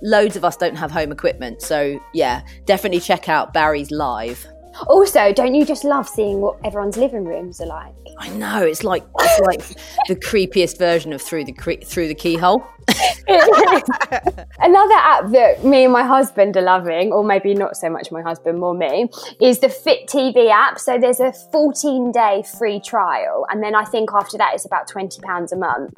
loads of us don't have home equipment. So, yeah, definitely check out Barry's live. Also, don't you just love seeing what everyone's living rooms are like? I know it's like it's like the creepiest version of through the cre- through the keyhole. Another app that me and my husband are loving, or maybe not so much my husband, more me, is the Fit TV app. So there's a 14 day free trial, and then I think after that it's about 20 pounds a month.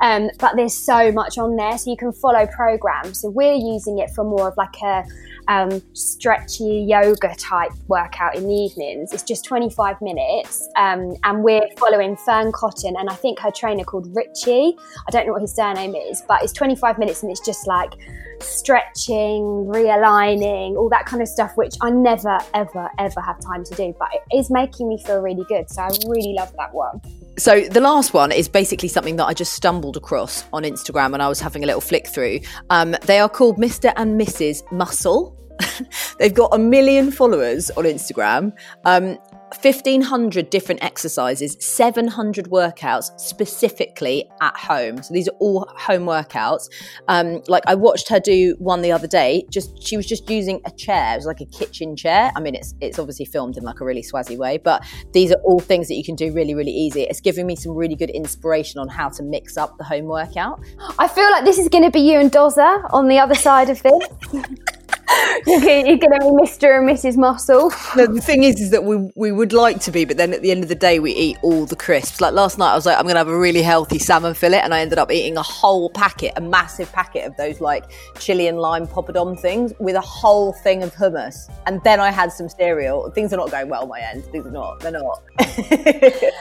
Um, but there's so much on there, so you can follow programs. So we're using it for more of like a um, stretchy yoga type workout in the evenings. It's just 25 minutes, um, and we're following Fearne Cotton and I think her trainer called Richie. I don't know what his surname is, but it's 25 minutes and it's just like stretching, realigning, all that kind of stuff, which I never, ever, ever have time to do. But it is making me feel really good. So I really love that one. So the last one is basically something that I just stumbled across on Instagram when I was having a little flick through. Um, they are called Mr. and Mrs. Muscle. They've got a million followers on Instagram. Um, 1500 different exercises, 700 workouts specifically at home. So these are all home workouts. Um, like I watched her do one the other day. Just she was just using a chair. It was like a kitchen chair. I mean, it's it's obviously filmed in like a really swazzy way, but these are all things that you can do really really easy. It's giving me some really good inspiration on how to mix up the home workout. I feel like this is going to be you and Dozer on the other side of this. you're going to be Mr. and Mrs. Muscle. No, the thing is, is that we we would like to be, but then at the end of the day, we eat all the crisps. Like last night, I was like, I'm going to have a really healthy salmon fillet, and I ended up eating a whole packet, a massive packet of those like chili and lime poppadom things with a whole thing of hummus, and then I had some cereal. Things are not going well my end. Things are not. They're not.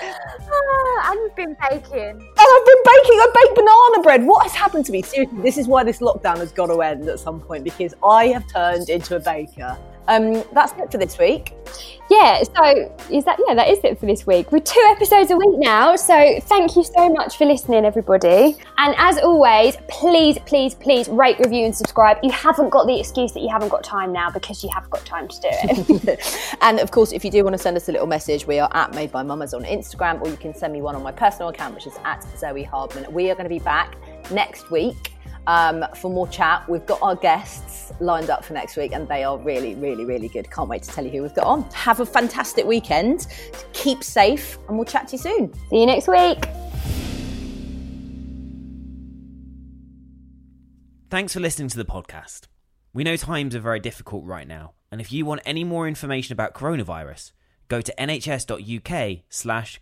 Ah, and you've been baking. And I've been baking. I baked banana bread. What has happened to me? Seriously, this is why this lockdown has got to end at some point because I have turned into a baker. Um, that's it for this week. Yeah, so is that yeah, that is it for this week. We're two episodes a week now, so thank you so much for listening, everybody. And as always, please, please, please rate, review, and subscribe. You haven't got the excuse that you haven't got time now because you have got time to do it. and of course, if you do want to send us a little message, we are at Made by Mammas on Instagram, or you can send me one on my personal account, which is at Zoe Hardman. We are going to be back next week um, for more chat. We've got our guests lined up for next week, and they are really, really, really good. Can't wait to tell you who we've got on. Have a fantastic weekend. Keep safe, and we'll chat to you soon. See you next week. Thanks for listening to the podcast. We know times are very difficult right now, and if you want any more information about coronavirus, go to nhs.uk/slash